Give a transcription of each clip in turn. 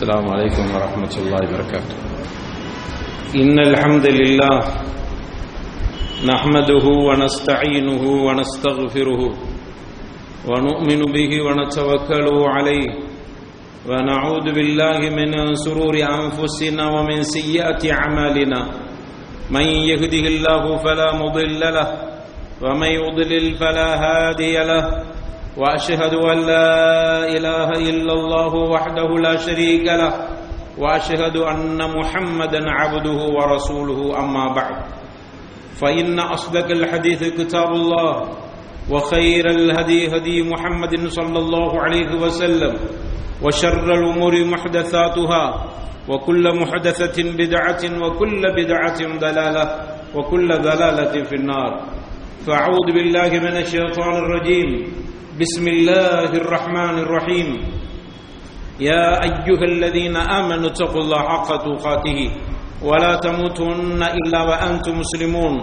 السلام عليكم ورحمة الله وبركاته. إن الحمد لله نحمده ونستعينه ونستغفره ونؤمن به ونتوكل عليه ونعوذ بالله من سرور أنفسنا ومن سيئات أعمالنا. من يهده الله فلا مضل له ومن يضلل فلا هادي له وأشهد أن لا إله إلا الله وحده لا شريك له وأشهد أن محمدا عبده ورسوله أما بعد. فإن أصدق الحديث كتاب الله وخير الهدي هدي محمد صلى الله عليه وسلم وشر الأمور محدثاتها وكل محدثة بدعة وكل بدعة ضلالة وكل ضلالة في النار. فأعوذ بالله من الشيطان الرجيم. بسم الله الرحمن الرحيم. يا أيها الذين آمنوا اتقوا الله حق تقاته ولا تموتن إلا وأنتم مسلمون.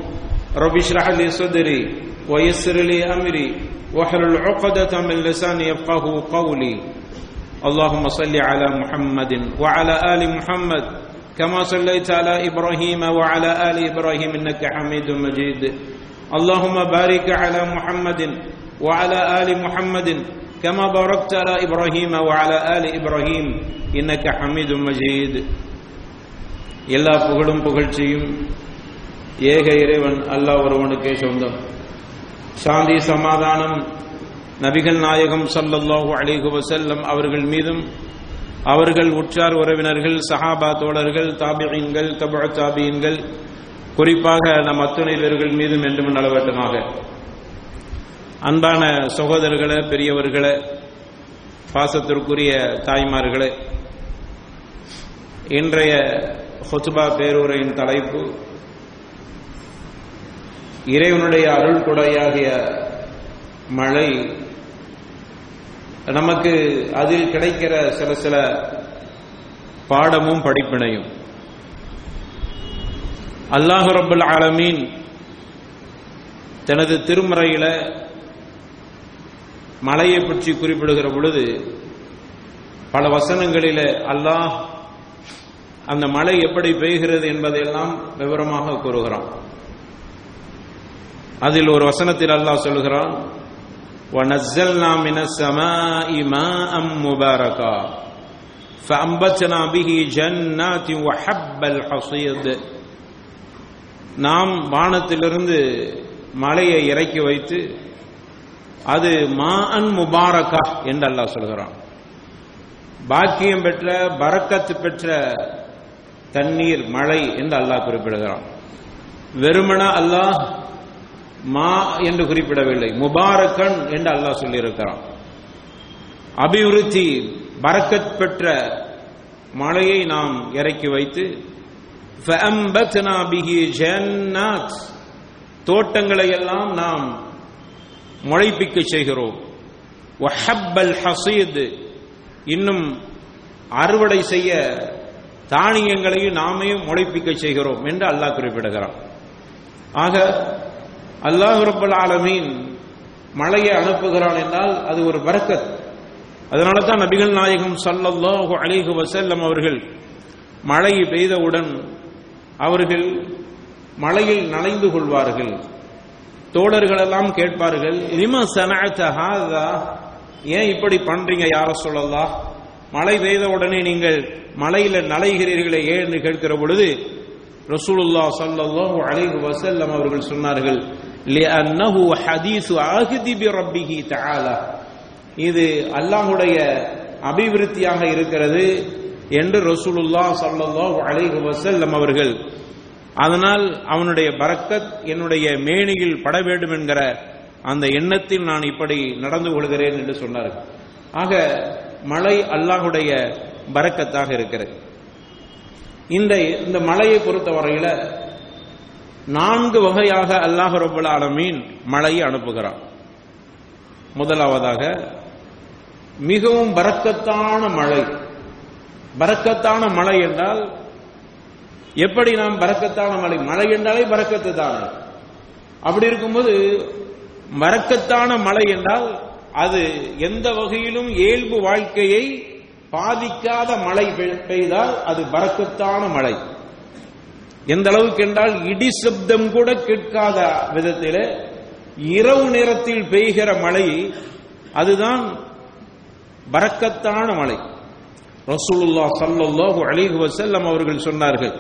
رب اشرح لي صدري ويسر لي أمري واحلل عقدة من لساني يفقه قولي. اللهم صل على محمد وعلى آل محمد كما صليت على إبراهيم وعلى آل إبراهيم إنك حميد مجيد. اللهم بارك على محمد وعلى آل محمد كما باركت على إبراهيم وعلى آل إبراهيم إنك حميد مجيد எல்லா புகழும் புகழ்ச்சியும் ஏக இறைவன் அல்லாஹ் ஒருவனுக்கே சொந்தம் சாந்தி சமாதானம் நபிகள் நாயகம் சல்லல்லாஹு அலிஹு வசல்லம் அவர்கள் மீதும் அவர்கள் உற்றார் உறவினர்கள் சஹாபா தோழர்கள் தாபியன்கள் தபா தாபியன்கள் குறிப்பாக நம் அத்துணை பேர்கள் மீதும் என்றும் நலவட்டமாக அன்பான சகோதரர்களே பெரியவர்களே பாசத்திற்குரிய தாய்மார்களே இன்றைய ஹொசுபா பேரூரையின் தலைப்பு இறைவனுடைய அருள் கொடையாகிய மழை. நமக்கு அதில் கிடைக்கிற சில சில பாடமும் படிப்பினையும். அல்லாஹு ரபுல் ஆலமீன் தனது திருமறையில மலையை பற்றி குறிப்பிடுகிற பொழுது பல வசனங்களில அல்லாஹ் அந்த மழை எப்படி பெய்கிறது என்பதையெல்லாம் விவரமாக கூறுகிறான் அதில் ஒரு வசனத்தில் அல்லாஹ் சொல்கிறான் وَنَزَّلْنَا مِنَ السَّمَاءِ مَاءً مُبَارَكًا فَأَنبَتْنَا بِهِ جَنَّاتٍ وَحَبَّ الْحَصِيدِ நாம் வானத்திலிருந்து மலையை இறக்கி வைத்து அது மா அன் முபாரக்கா என்று அல்லாஹ் சொல்கிறான். பாக்கியம் பெற்ற பறக்கத்து பெற்ற தண்ணீர் மழை என்று அல்லாஹ் குறிப்பிடுகிறான். வெறுமன அல்லாஹ் மா என்று குறிப்பிடவில்லை முபாரக்கன் என்று அல்லாஹ் சொல்லியிருக்கிறான். அபிவிருத்தி பறக்கத் பெற்ற மழையை நாம் இறக்கி வைத்து தோட்டங்களை எல்லாம் நாம் முளைப்பிக்க செய்கிறோம். இன்னும் அறுவடை செய்ய தானியங்களையும் நாமே முளைப்பிக்க செய்கிறோம் என்று அல்லாஹ் குறிப்பிடுகிறான். ஆக அல்லாஹ் ரப்பல் ஆலமீன் மழையை அனுப்புகிறான் என்றால் அது ஒரு வரக்கத் அதனால தான் நபிகள் நாயகம் சல்லல்லாஹு அலிஹு வசல்லம் அவர்கள் மழை பெய்தவுடன் அவர்கள் மலையில் நனைந்து கொள்வார்கள். தோழர்கள் எல்லாம் கேட்பார்கள் லிம சனஅத ஏன் இப்படி பண்றீங்க யார சொல்லலாம் மழை பெய்த உடனே நீங்கள் மலையில நலைகிறீர்களே ஏன் என்று கேட்கிற பொழுது ரசூலுல்லா சல்லல்லாஹு அலைஹி வஸல்லம் அவர்கள் சொன்னார்கள் லிஅன்னஹு ஹதீஸு ஆஹிதி பி ரப்பிஹி தஆலா. இது அல்லாஹ்வுடைய அபிவிருத்தியாக இருக்கிறது. என்று ரசூலுல்லா சல்லல்லாஹு அலைஹி வசல்லம் அவர்கள் அதனால் அவனுடைய பரக்கத் என்னுடைய மேனியில் பட வேண்டும் என்கிற அந்த எண்ணத்தில் நான் இப்படி நடந்து கொள்கிறேன் என்று சொன்னார்கள். ஆக மழை அல்லாஹுடைய பரக்கத்தாக இருக்கிறது. இந்த இந்த மழையை பொறுத்த வரையில நான்கு வகையாக அல்லாஹ் ரபுல் ஆலமீன் மழையை அனுப்புகிறான். முதலாவதாக மிகவும் பரக்கத்தான மழை. பரக்கத்தான மழை என்றால் எப்படி நாம் பரக்கத்தான மழை மழை என்றாலே பரக்கத்து தானே. அப்படி இருக்கும்போது மறக்கத்தான மழை என்றால் அது எந்த வகையிலும் இயல்பு வாழ்க்கையை பாதிக்காத மழை பெய்- பெய்தால் அது பறக்கத்தான மழை எந்த அளவுக்கு என்றால் இடி சப்தம் கூட கேட்காத விதத்தில் இரவு நேரத்தில் பெய்கிற மழை அதுதான் பறக்கத்தான மழை ரசூலுல்லா சல்லல்லாஹு அலைஹி வஸல்லம் அவர்கள் சொன்னார்கள்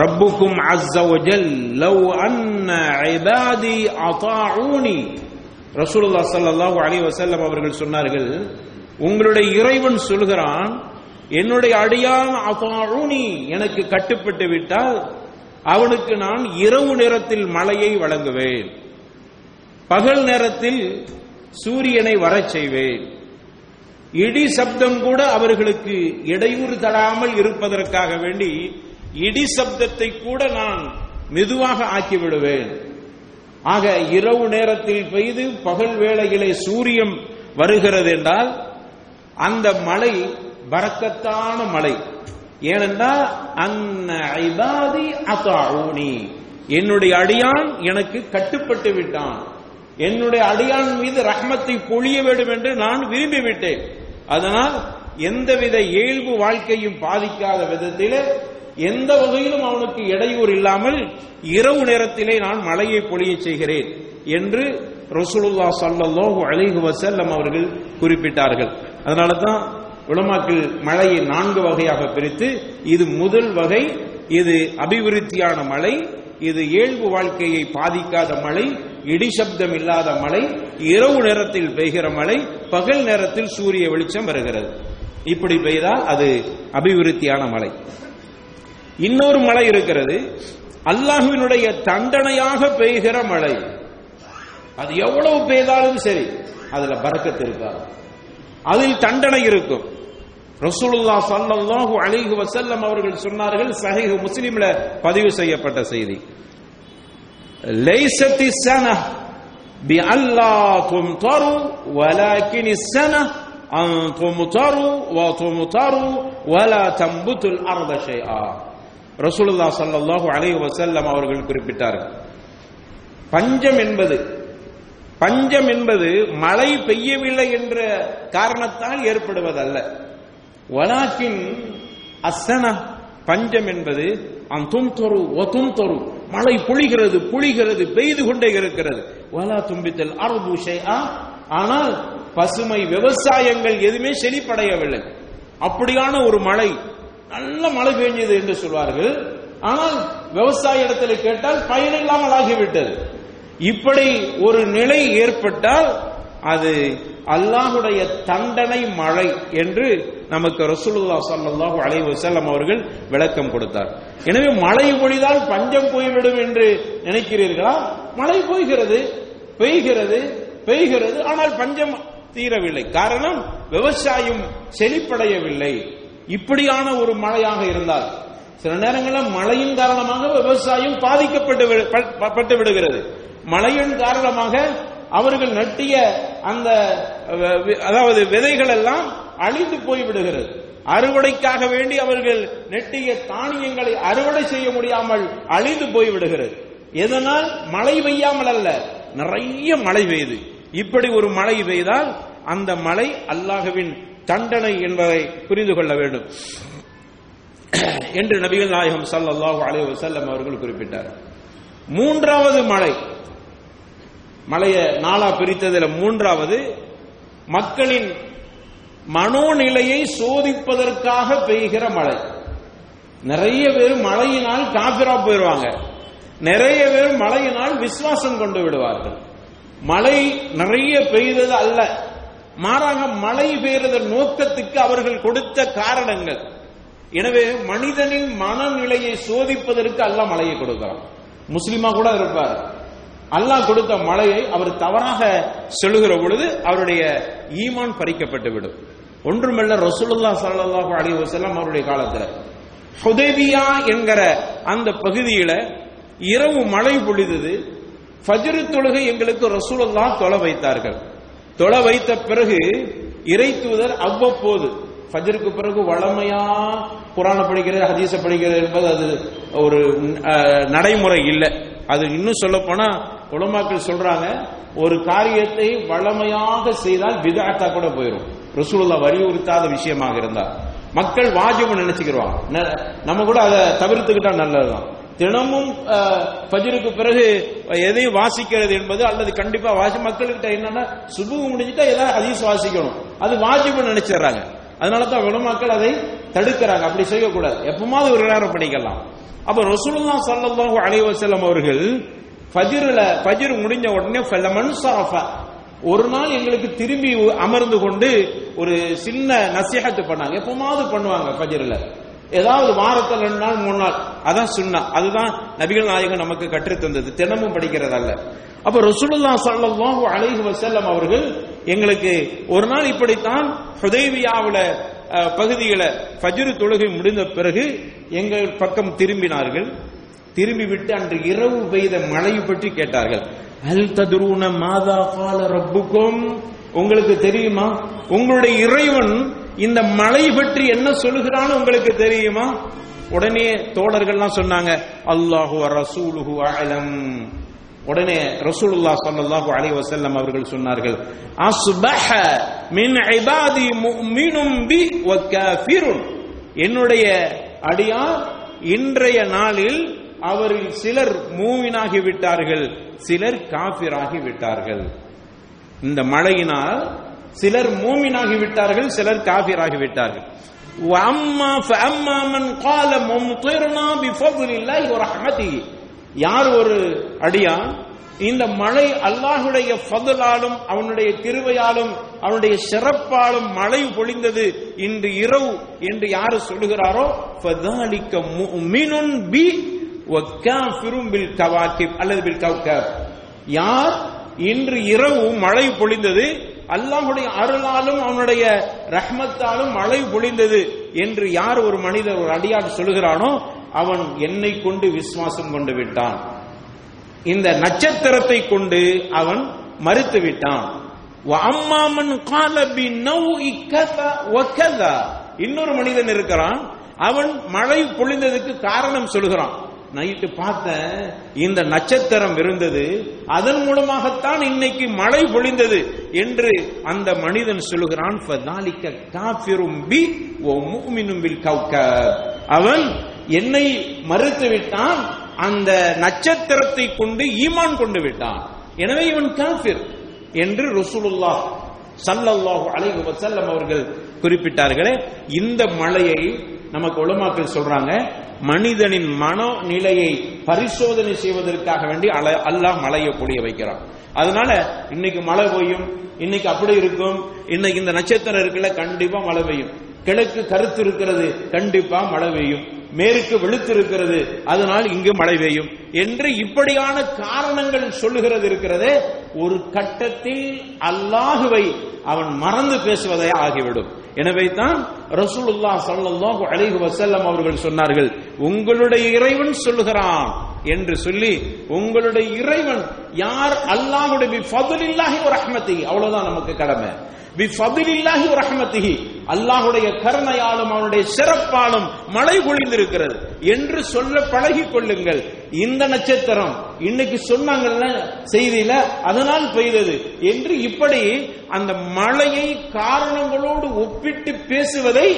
ரப்புக்கும் அஸ்ஸ வஜல் லவ் அன்ன இபாதி அதாஊனி. ரசூலுல்லா சல்லல்லாஹு அலைஹி வஸல்லம் அவர்கள் சொன்னார்கள் உங்களுடைய இறைவன் சொல்கிறான் என்னுடைய அடியான் அதாஊனி எனக்கு கட்டுப்பட்டு விட்டால் அவனுக்கு நான் இரவு நேரத்தில் மழையை வழங்குவேன் பகல் நேரத்தில் சூரியனை வரச் செய்வேன். இடி சப்தம் கூட அவர்களுக்கு இடையூறு தராமல் இருப்பதற்காக வேண்டி இடி சப்தத்தை கூட நான் மெதுவாக ஆக்கிவிடுவேன். ஆக இரவு நேரத்தில் பெய்து பகல் வேளையிலே சூரியன் வருகிறது என்றால் அந்த மழை பரக்கத்தான மழை. ஏனென்றால் அன்ன ஐபாதி அதாஊனி என்னுடைய அடியான் எனக்கு கட்டுப்பட்டு விட்டான். என்னுடைய அடியான் மீது ரஹ்மத்தை பொழிய வேண்டும் என்று நான் விரும்பிவிட்டேன். அதனால் எந்தவித இயல்பு வாழ்க்கையும் பாதிக்காத விதத்தில் எந்த வகையிலும் அவனுக்கு இடையூறு இல்லாமல் இரவு நேரத்திலே நான் மழையை பொழிய செய்கிறேன் என்று ரசூலுல்லா சல்லல்லாஹு அலைஹி வஸல்லம் அவர்கள் குறிப்பிட்டார்கள். அதனால தான் உலமாக்கள் மழையை நான்கு வகையாக பிரித்து இது முதல் வகை இது அபிவிருத்தியான மழை இது இயல்பு வாழ்க்கையை பாதிக்காத மழை இடி சப்தம் இல்லாத மழை இரவு நேரத்தில் பெய்கிற மழை பகல் நேரத்தில் சூரிய வெளிச்சம் வருகிறது. இப்படி பெய்தால் அது அபிவிருத்தியான மழை. இன்னொரு மழை இருக்கிறது. அல்லாஹுவினுடைய தண்டனையாக பெய்கிற மழை. அது எவ்வளவு பெய்தாலும் சரி அதுல பறக்கத்து இருக்காது. அதில் தண்டனை இருக்கும். ரசூலுல்லா சல்லாஹூ அலிஹு வசல்லம் அவர்கள் சொன்னார்கள் சஹீஹ் முஸ்லீம்ல பதிவு செய்யப்பட்ட செய்தி. லைஸத் السنه بألا تمطروا ولكن السنه أن تمطروا وتمطروا ولا تنبت الأرض شيئا ரசூலுல்லா ஸல்லல்லாஹு அலைஹி வஸல்லம் அவர்கள் குறிப்பிட்டார்கள் பஞ்சம் என்பது பஞ்சம் என்பது மழை பெய்யவில்லை என்ற காரணத்தால் ஏற்படுவதல்ல வலாக்கின் அசன பஞ்சம் என்பது அந்தும் தொரு ஒத்தும் தொரு மழை பொழிகிறது புழிகிறது பெய்து கொண்டே இருக்கிறது. வலா தும்பித்தல் அரபூஷை ஆனால் பசுமை விவசாயங்கள் எதுவுமே செழிப்படையவில்லை. அப்படியான ஒரு மழை நல்ல மழை பெய்ஞ்சது என்று சொல்வார்கள். ஆனால் விவசாய இடத்துல கேட்டால் பயனில்லாமல் ஆகிவிட்டது. இப்படி ஒரு நிலை ஏற்பட்டால் அது அல்லாஹுடைய தண்டனை மழை என்று நமக்கு ரசூலுல்லா சல்லாஹு அலைஹி வஸல்லம் அவர்கள் விளக்கம் கொடுத்தார். எனவே மழை பொழிதால் பஞ்சம் போய்விடும் என்று நினைக்கிறீர்களா? மழை போய்கிறது பெய்கிறது பெய்கிறது ஆனால் பஞ்சம் தீரவில்லை. காரணம் விவசாயம் செழிப்படையவில்லை. இப்படியான ஒரு மழையாக இருந்தால் சில நேரங்களில் மழையின் காரணமாக விவசாயம் பாதிக்கப்பட்டு விடு- ப- பட்டு விடுகிறது. மழையின் காரணமாக அவர்கள் நட்டிய அந்த வி- அதாவது விதைகள் எல்லாம் அழிந்து போய் விடுகிறது அறுவடைக்காக வேண்டி அவர்கள் நெட்டிய தானியங்களை அறுவடை செய்ய முடியாமல் அழிந்து போய் விடுகிறது எதனால்? மழை பெய்யாமல் அல்ல. நிறைய மழை பெய்யுது இப்படி ஒரு மழை பெய்தால் அந்த மழை அல்லாஹுவின் தண்டனை என்பதை புரிந்து கொள்ள வேண்டும். என்று நபிகள் நாயகம் சல்லாஹூ அலைஹி வஸல்லம் அவர்கள் குறிப்பிட்டார். மூன்றாவது மழை. மலையை நாளா பிரித்ததுல மூன்றாவது மக்களின் மனோநிலையை சோதிப்பதற்காக பெய்கிற மழை. நிறைய பேர் மழையினால் காபிரா போயிடுவாங்க நிறைய பேர் மழையினால் விசுவாசம் கொண்டு விடுவார்கள். மழை நிறைய பெய்தது அல்ல. மாறாக மழை பெய்த நோக்கத்துக்கு அவர்கள் கொடுத்த காரணங்கள். எனவே மனிதனின் மனநிலையை சோதிப்பதற்கு அல்ல மழையை கொடுக்கிறான் முஸ்லிமா கூட இருப்பார். அல்லாஹ் கொடுத்த மழையை அவர் தவறாக செலுகிற பொழுது அவருடைய ஈமான் பறிக்கப்பட்டு விடும். ஒன்றுமல்ல ரசூலுல்லா ஸல்லல்லாஹு அலி வஸல்லம் அவருடைய காலத்துல. ஹுதைபியா என்கிற அந்த பகுதியில இரவு மழை பொழிந்தது. ஃபஜ்ரு தொழுகை எங்களுக்கு ரசூலுல்லா தொலை வைத்தார்கள். தொலை வைத்த பிறகு இறை தூதர் அவ்வப்போது ஃபஜ்ருக்கு பிறகு வளமையா குரான படிக்கிறது ஹதீஸ படிக்கிறது என்பது அது ஒரு நடைமுறை இல்லை. அது இன்னும் சொல்ல போனா உலமாக்கள் சொல்றாங்க ஒரு காரியத்தை வளமையாக செய்தால் விதாத்தா கூட போயிடும் ரசூலுல்லா வலியுறுத்தாத விஷயமாக இருந்தா. மக்கள் வாஜிபு நினைச்சுக்கிடுவாங்க ந- நம்ம கூட அதை தவிர்த்துக்கிட்டா நல்லதுதான். தினமும் பஜிருக்கு பிறகு எதையும் வாசிக்கிறது என்பது அல்லது கண்டிப்பா வாசி மக்கள்கிட்ட என்னன்னா சுபு முடிஞ்சிட்டா ஏதாவது ஹதீஸ் வாசிக்கணும். அது வாஜிபு நினைச்சிடுறாங்க. அதனால தான் உலமாக்கள் அதை தடுக்கிறாங்க. அப்படி செய்யக்கூடாது. எப்பமாவது ஒரு நேரம் படிக்கலாம். அப்ப ரசூலுல்லா ஸல்லல்லாஹு அலைஹி அவர்கள் ஃபஜிரில் ஃபஜ்ர் முடிஞ்ச உடனே ஃபலமன் சரஃப ஒரு நாள் எங்களுக்கு திரும்பி அமர்ந்து கொண்டு ஒரு சின்ன நசிஹத்து பண்ணாங்க. எப்பமாவது பண்ணுவாங்க ஃபஜிரில். ஏதாவது வாரத்தில் ரெண்டு நாள் மூணு நாள். அதான் சுண்ணா அதுதான் நபிகள் நாயகம் நமக்கு கற்று தந்தது. தினமும் படிக்கிறதல்ல. அப்ப ரசூலுல்லா ஸல்லல்லாஹு அலைஹி வஸல்லம் அவர்கள் எங்களுக்கு ஒரு நாள் இப்படித்தான் ஹுதைவியாவில பகுதியில் ஃபஜ்ரு தொழுகை முடிந்த பிறகு எங்கள் பக்கம் திரும்பினார்கள். திரும்பிவிட்டு அன்று இரவு பெய்த மழை பற்றி கேட்டார்கள். அல் ததுரூன மாதா கால ரப்புக்கும்? உங்களுக்கு தெரியுமா? உங்களுடைய இறைவன் இந்த மழை பற்றி என்ன சொல்லுகிறான்னு உங்களுக்கு தெரியுமா? உடனே தோழர்கள்லாம் சொன்னாங்க அல்லாஹு ரசூலுஹு அலம் உடனே ரசூலுல்லா ஸல்லல்லாஹு அலைஹி வஸல்லம் அவர்கள் சொன்னார்கள் அஸ்பஹ மின் இபாதி முஃமினும் பி வ காஃபிருன். என்னுடைய அடியார் இன்றைய நாளில் அவரில் சிலர் மூவினாகி விட்டார்கள் சிலர் காபிராகி விட்டார்கள் இந்த மழையினால் சிலர் மூமினாகி விட்டார்கள் சிலர் காபிராகி விட்டார்கள் அம்மா அம்மா மன் கால மும்திர்னா பிஃபதுலில்லாஹி வ ரஹ்மதிஹி யார் ஒரு அடியா இந்த மழை அல்லாஹுடைய ஃபதலாலும் அவனுடைய கிருவையாலும் அவனுடைய சிறப்பாலும் மழை பொழிந்தது இன்று இரவு என்று யார் சொல்லுகிறாரோ? ஃபதாலிக்க முஃமினுன் பி பில் கவாக்கிப் அல்லது பில் கவ்கப் யார்? இன்று இரவு மழை பொழிந்தது அல்லாஹுடைய அருளாலும் அவனுடைய ரஹ்மத்தாலும் மழை பொழிந்தது என்று யார் ஒரு மனிதர் ஒரு அடியார் சொல்கிறானோ அவன் என்னை கொண்டு விசுவாசம் கொண்டு விட்டான். இந்த நட்சத்திரத்தை கொண்டு அவன் மறுத்து விட்டான். இன்னொரு மனிதன் இருக்கிறான் அவன் மழை பொழிந்ததுக்கு காரணம் சொல்கிறான் நைட்டு பார்த்தேன் இந்த நட்சத்திரம் இருந்தது அதன் மூலமாகத்தான் இன்னைக்கு மழை பொழிந்தது என்று அந்த மனிதன் சொல்லுகிறான் ஓ அவன் என்னை மறுத்து விட்டான் அந்த நட்சத்திரத்தை கொண்டு ஈமான் கொண்டு விட்டான். எனவே இவன் காஃபிர் என்று ரசூலுல்லாஹ் ஸல்லல்லாஹு அலைஹி வசல்லம் அவர்கள் குறிப்பிட்டார்களே இந்த மழையை நமக்கு உலமாக்கள் சொல்றாங்க மனிதனின் மனநிலையை பரிசோதனை செய்வதற்காக வேண்டி அல்லாஹ் மழையை பொழிய வைக்கிறான். அதனால இன்னைக்கு மழை பெய்யும் இன்னைக்கு அப்படி இருக்கும் இன்னைக்கு இந்த நட்சத்திரம் இருக்குல்ல கண்டிப்பா மழை பெய்யும். கிழக்கு கருத்து இருக்கிறது கண்டிப்பா மழை பெய்யும். மேற்கு வெளுத்து இருக்கிறது அதனால் இங்கு மழை பெய்யும். என்று இப்படியான காரணங்கள் சொல்லுகிறது இருக்கிறதே ஒரு கட்டத்தில் அல்லாஹுவை அவன் மறந்து பேசுவதே ஆகிவிடும். எனவே தான் ரசூலுல்லா ஸல்லல்லாஹு அலிஹு வசல்லம் அவர்கள் சொன்னார்கள் உங்களுடைய இறைவன் சொல்லுகிறான் என்று சொல்லி உங்களுடைய இறைவன் யார்? அல்லாஹுடைய பி ஃபضலில்லாஹி வ ரஹ்மத்திஹி. அவ்வளவுதான் நமக்கு கடமை. பி ஃபضலில்லாஹி ஒரு ரஹ்மத்திஹி. அல்லாஹ்வுடைய கருணையாலும் அவனுடைய சிறப்பாலும் மழை பொழிந்திருக்கிறது. என்று சொல்ல பழகிக் கொள்ளுங்கள். இந்த நட்சத்திரம் இன்னைக்கு சொன்னாங்கல்ல செய்தியில அதனால் பெய்தது என்று இப்படி அந்த மழையை காரணங்களோடு ஒப்பிட்டு பேசுவதை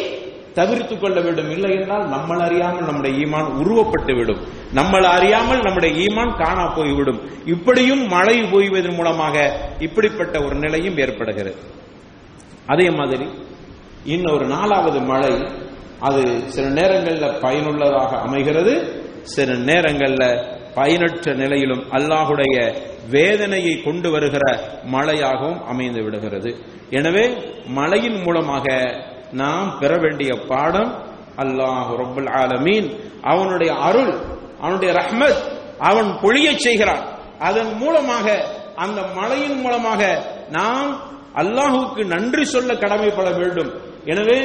தவிர்த்து கொள்ள வேண்டும். இல்லை என்றால் நம்மள அறியாமல் நம்முடைய ஈமான் உருவப்பட்டு விடும் நம்மள அறியாமல் நம்முடைய ஈமான் காணா போய்விடும். இப்படியும் மழை போய்வதன் மூலமாக இப்படிப்பட்ட ஒரு நிலையும் ஏற்படுகிறது. அதே மாதிரி இன்னொரு நாலாவது மழை அது சில நேரங்களில் பயனுள்ளதாக அமைகிறது சில நேரங்களில் பயனற்ற நிலையிலும் அல்லாஹுடைய வேதனையை கொண்டு வருகிற மழையாகவும் அமைந்து விடுகிறது. எனவே மழையின் மூலமாக நாம் பெற வேண்டிய பாடம் அல்லாஹ் ரொபுல் ஆலமீன். அவனுடைய அருள் அவனுடைய ரஹ்மத் அவன் பொழிய செய்கிறான். அதன் மூலமாக அந்த மழையின் மூலமாக நாம் அல்லாஹுக்கு நன்றி சொல்ல கடமைப்பட வேண்டும். எனவே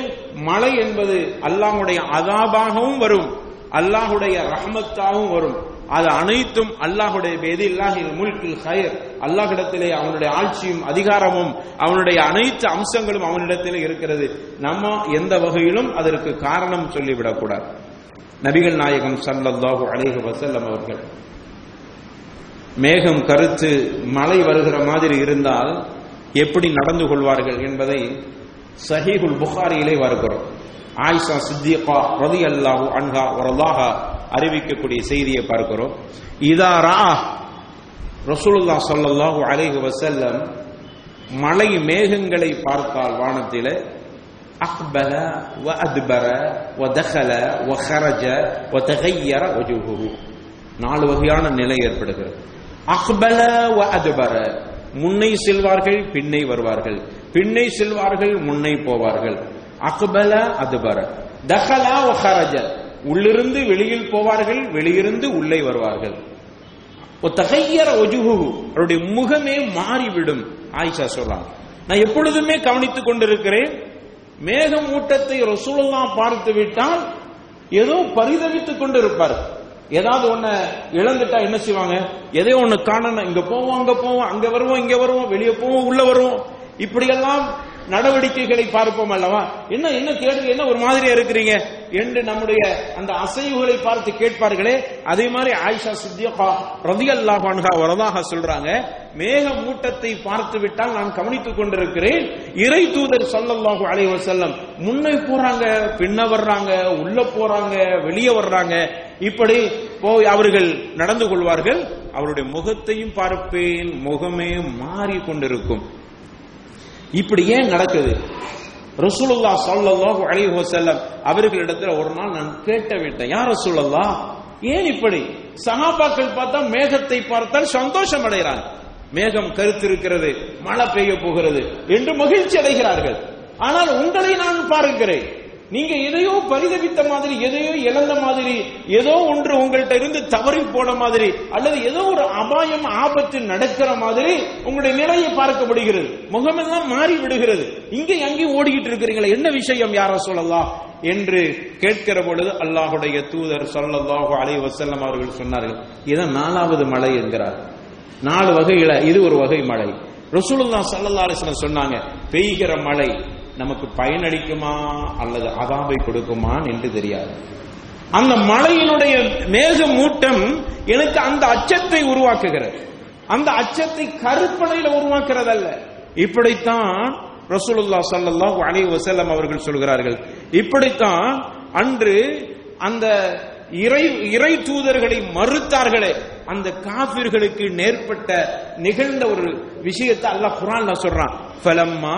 மழை என்பது அல்லாஹுடைய அதாபாகவும் வரும் அல்லாஹுடைய ரஹமத்தாகவும் வரும். அது அனைத்தும் அல்லாஹுடைய பேதில்லாஹில் முல்கில் ஹயர் அல்லாஹிடத்திலே அவனுடைய ஆட்சியும் அதிகாரமும் அவனுடைய அனைத்து அம்சங்களும் அவனிடத்திலே இருக்கிறது. நம்ம எந்த வகையிலும் அதற்கு காரணம் சொல்லிவிடக்கூடாது. நபிகள் நாயகம் சல்லல்லாஹு அலேஹு வசல்லம் அவர்கள் மேகம் கருத்து மழை வருகிற மாதிரி இருந்தால் எப்படி நடந்து கொள்வார்கள் என்பதை சஹீகுல் புகாரியிலே வருகிறோம். ஆயிஷா சித்திகா ரதி அல்லாஹு அன்ஹா வரலாக அறிவிக்கக்கூடிய செய்தியை பார்க்கிறோம். இதாரா ரசூலுல்லா சொல்லல்லாஹு அலைஹி வசல்லம் மலை மேகங்களை பார்த்தால் வானத்தில் அக்பல வ அத்பர வ தஹல வ ஹரஜ வ தகையர வஜுஹு நாலு வகையான நிலை ஏற்படுகிறது. அக்பல வ அத்பர முன்னை செல்வார்கள் பின்னை வருவார்கள். பின்னை செல்வார்கள் முன்னை போவார்கள். அக்பல அத்பர. தஹலா வ ஹரஜ உள்ளிருந்து வெளியில் போவார்கள் வெளியிருந்து உள்ளே வருவார்கள். தகையர ஒஜுகு அவருடைய முகமே மாறிவிடும் ஆயிஷா சொல்றாங்க. நான் எப்பொழுதுமே கவனித்துக் கொண்டிருக்கிறேன் மேகமூட்டத்தை ரசூலுல்லா பார்த்து விட்டால் ஏதோ பரிதவித்துக் கொண்டு இருப்பார் ஏதாவது ஒன்ன இழந்துட்டா என்ன செய்வாங்க? எதையோ ஒண்ணு காணணும் இங்க போவோம் அங்க போவோம் அங்க வருவோம் இங்க வருவோம் வெளியே போவோம் உள்ள வருவோம். இப்படியெல்லாம் நடவடிக்கைகளை பார்ப்போம் அல்லவா? என்ன என்ன தேடுங்க என்ன ஒரு மாதிரியா இருக்கிறீங்க? என்று நம்முடைய அந்த அசைவுகளை பார்த்து கேட்பார்களே. அதே மாதிரி ஆயிஷா சித்தியகா ரதியல்லாஹு அன்ஹா வரதாக சொல்றாங்க மேக மூட்டத்தை பார்த்து விட்டால் நான் கவனித்துக் கொண்டிருக்கிறேன். இறை தூதர் சொல்லல்லாஹு அலைவ செல்லம் முன்னே போறாங்க பின்ன வர்றாங்க உள்ள போறாங்க வெளியே வர்றாங்க. இப்படி போய் அவர்கள் நடந்து கொள்வார்கள். அவருடைய முகத்தையும் பார்ப்பேன் முகமே மாறி கொண்டிருக்கும் இப்படி ஏன் நடக்குது? ரசூலுல்லா ஸல்லல்லாஹு அலைஹி வஸல்லம் அவர்களிடத்துல ஒரு நாள் நான் கேட்ட விட்டேன். யார் ரசூலுல்லா ஏன் இப்படி? சஹாபாக்கள் பார்த்தா மேகத்தை பார்த்தால் சந்தோஷம் அடைகிறாங்க. மேகம் கருத்திருக்கிறது மழை பெய்ய போகிறது என்று மகிழ்ச்சி அடைகிறார்கள். ஆனால் உங்களை நான் பார்க்கிறேன். நீங்க எதையோ பரிதவித்த மாதிரி எதையோ இழந்த மாதிரி ஏதோ ஒன்று உங்கள்கிட்ட இருந்து தவறி போன மாதிரி அல்லது ஏதோ ஒரு அபாயம் ஆபத்து நடக்கிற மாதிரி உங்களுடைய நிலையை பார்க்கப்படுகிறது. முகமெல்லாம் மாறி விடுகிறது. இங்க அங்கேயும் ஓடிக்கிட்டு இருக்கிறீங்களா என்ன விஷயம் யார சொல்லலாம் என்று கேட்கிற பொழுது அல்லாஹுடைய தூதர் ஸல்லல்லாஹு அலைஹி வசல்லம் அவர்கள் சொன்னார்கள் இதான் நாலாவது மழை என்கிறார். நாலு வகையில இது ஒரு வகை மழை ரசூலுல்லா ஸல்லல்லாஹு அலிஸ்லாம் சொன்னாங்க பெய்கிற மழை நமக்கு பயனளிக்குமா அல்லது அதாவை கொடுக்குமா என்று தெரியாது. அந்த மலையினுடைய மேக மூட்டம் எனக்கு அந்த அச்சத்தை உருவாக்குகிறது. அந்த அச்சத்தை கருப்பனையில உருவாக்குறதல்ல. இப்படித்தான் ரசூலுல்லா ஸல்லல்லாஹு அலி வசல்லம் அவர்கள் சொல்கிறார்கள். இப்படித்தான் அன்று அந்த இறை இறை தூதர்களை மறுத்தார்களே அந்த காபிர்களுக்கு நேர்பட்ட நிகழ்ந்த ஒரு விஷயத்தை அல்லாஹ் குரான்ல சொல்றான். ஃபலம்மா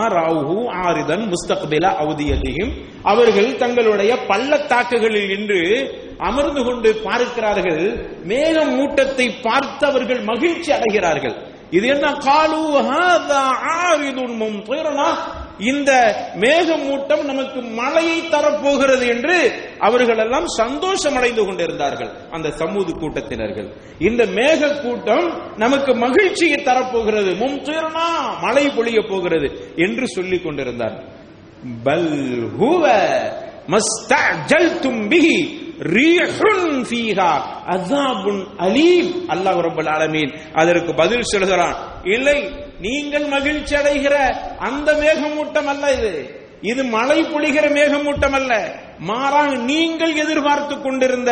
ஆரிதன் முஸ்தக்பில அவுதியதியும் அவர்கள் தங்களுடைய பள்ளத்தாக்குகளில் இன்று அமர்ந்து கொண்டு பார்க்கிறார்கள். மேகம் மூட்டத்தை பார்த்து அவர்கள் மகிழ்ச்சி அடைகிறார்கள். இது என்ன? காலு ஹாதா ஆரிதுன் மும்திரனா. இந்த மேகமூட்டம் நமக்கு மழையை தரப்போகிறது என்று அவர்கள் எல்லாம் சந்தோஷம் அடைந்து கொண்டிருந்தார்கள் அந்த சமூது கூட்டத்தினர்கள். இந்த மேக கூட்டம் நமக்கு மகிழ்ச்சியை தரப்போகிறது மும்திரனா மழை பொழிய போகிறது என்று சொல்லிக் கொண்டிருந்தார். பல் ஹுவ மஸ்தஜல்தும் பிஹி ரீஹுன் ஃபீஹா. அஸாபுன் அலீம். அல்லாஹ் ரப்பல் ஆலமீன். அதற்கு பதில் சொல்கிறான் இல்லை நீங்கள் மகிழ்ச்சி அடைகிற அந்த மேகமூட்டம் அல்ல இது. இது மழை பொழிகிற மேகமூட்டம் அல்ல. மாறாக நீங்கள் எதிர்பார்த்து கொண்டிருந்த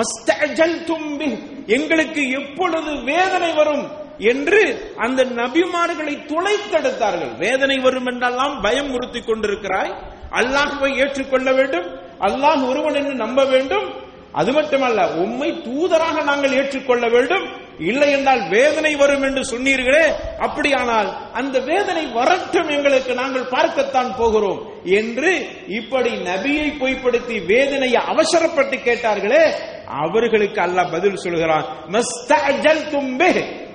மஸ்தஜல் தும்பி எங்களுக்கு எப்பொழுது வேதனை வரும் என்று அந்த நபிமார்களை துளைத்தெடுத்தார்கள். வேதனை வரும் என்றெல்லாம் பயம் உறுத்தி கொண்டிருக்கிறாய். அல்லாஹுவை ஏற்றுக்கொள்ள வேண்டும். அல்லாஹ் ஒருவன் என்று நம்ப வேண்டும். அது மட்டுமல்ல உம்மை தூதராக நாங்கள் ஏற்றுக்கொள்ள வேண்டும். இல்லை என்றால் வேதனை வரும் என்று சொன்னீர்களே. அப்படியானால் அந்த வேதனை வரட்டும் எங்களுக்கு நாங்கள் பார்க்கத்தான் போகிறோம் என்று இப்படி நபியை பொய்ப்படுத்தி வேதனையை அவசரப்பட்டு கேட்டார்களே அவர்களுக்கு அல்லாஹ் பதில் சொல்கிறான்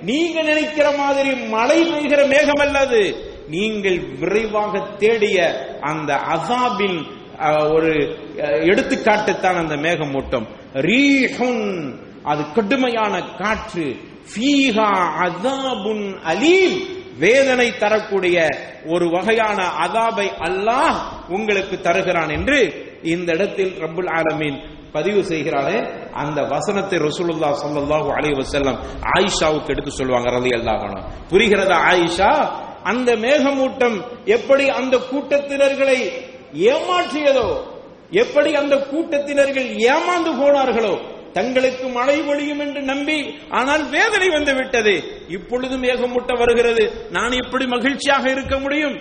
நீங்க நினைக்கிற மாதிரி மழை பெய்கிற மேகம் அல்லது நீங்கள் விரைவாக தேடிய அந்த அசாபின் ஒரு எடுத்துக்காட்டுத்தான் அந்த மேகமூட்டம். ரீஹுன் அது கடுமையான காற்று. ஃபீஹா அதாபுன் அலீம். வேதனை தரக்கூடிய ஒரு வகையான அதாபை அல்லாஹ் உங்களுக்கு தருகிறான் என்று இந்த இடத்தில் ரபுல் ஆலமீன் பதிவு செய்கிறாரே. அந்த வசனத்தை ரசூலுல்லா ஸல்லல்லாஹு அலைஹி வசல்லம் ஆயிஷாவுக்கு எடுத்து சொல்லுவாங்க ரதி அன்ஹா. புரிகிறதா ஆயிஷா? அந்த மேகமூட்டம் எப்படி அந்த கூட்டத்தினர்களை ஏமாற்றியதோ எப்படி அந்த கூட்டத்தினர்கள் ஏமாந்து போனார்களோ தங்களுக்கு மழை பொழியும் என்று நம்பி ஆனால் வேதனை வந்து விட்டது. இப்பொழுது மேகமூட்ட வருகிறது. நான் எப்படி மகிழ்ச்சியாக இருக்க முடியும்?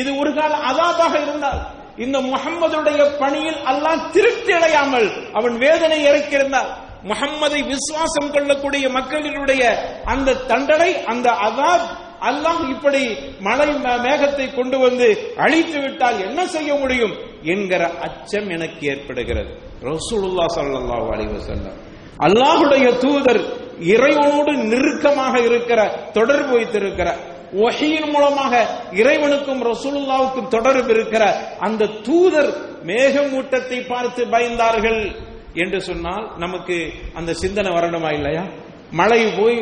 இது ஒரு கால அதாபாக இருந்தால் இந்த முகம்மதுடைய பணியில் அல்லாஹ் திருப்தி அடையாமல் அவன் வேதனை இறக்கியிருந்தார் முகம்மதை விசுவாசம் கொள்ளக்கூடிய மக்களினுடைய அந்த தண்டனை அந்த அதாப் அல்லாஹ் இப்படி மழை மேகத்தை கொண்டு வந்து அழித்து விட்டால் என்ன செய்ய முடியும் என்கிற அச்சம் எனக்கு ஏற்படுகிறது. ரசூலுல்லா ஸல்லல்லாஹு அலைஹி வஸல்லம். அல்லாஹுடைய தூதர் இறைவனோடு நெருக்கமாக இருக்கிற தொடர்பு வைத்திருக்கிற ஒஹியின் மூலமாக இறைவனுக்கும் ரசூலுல்லாவுக்கும் தொடர்பு இருக்கிற அந்த தூதர் மேகமூட்டத்தை பார்த்து பயந்தார்கள் என்று சொன்னால் நமக்கு அந்த சிந்தனை வரணுமா இல்லையா? மழை போய்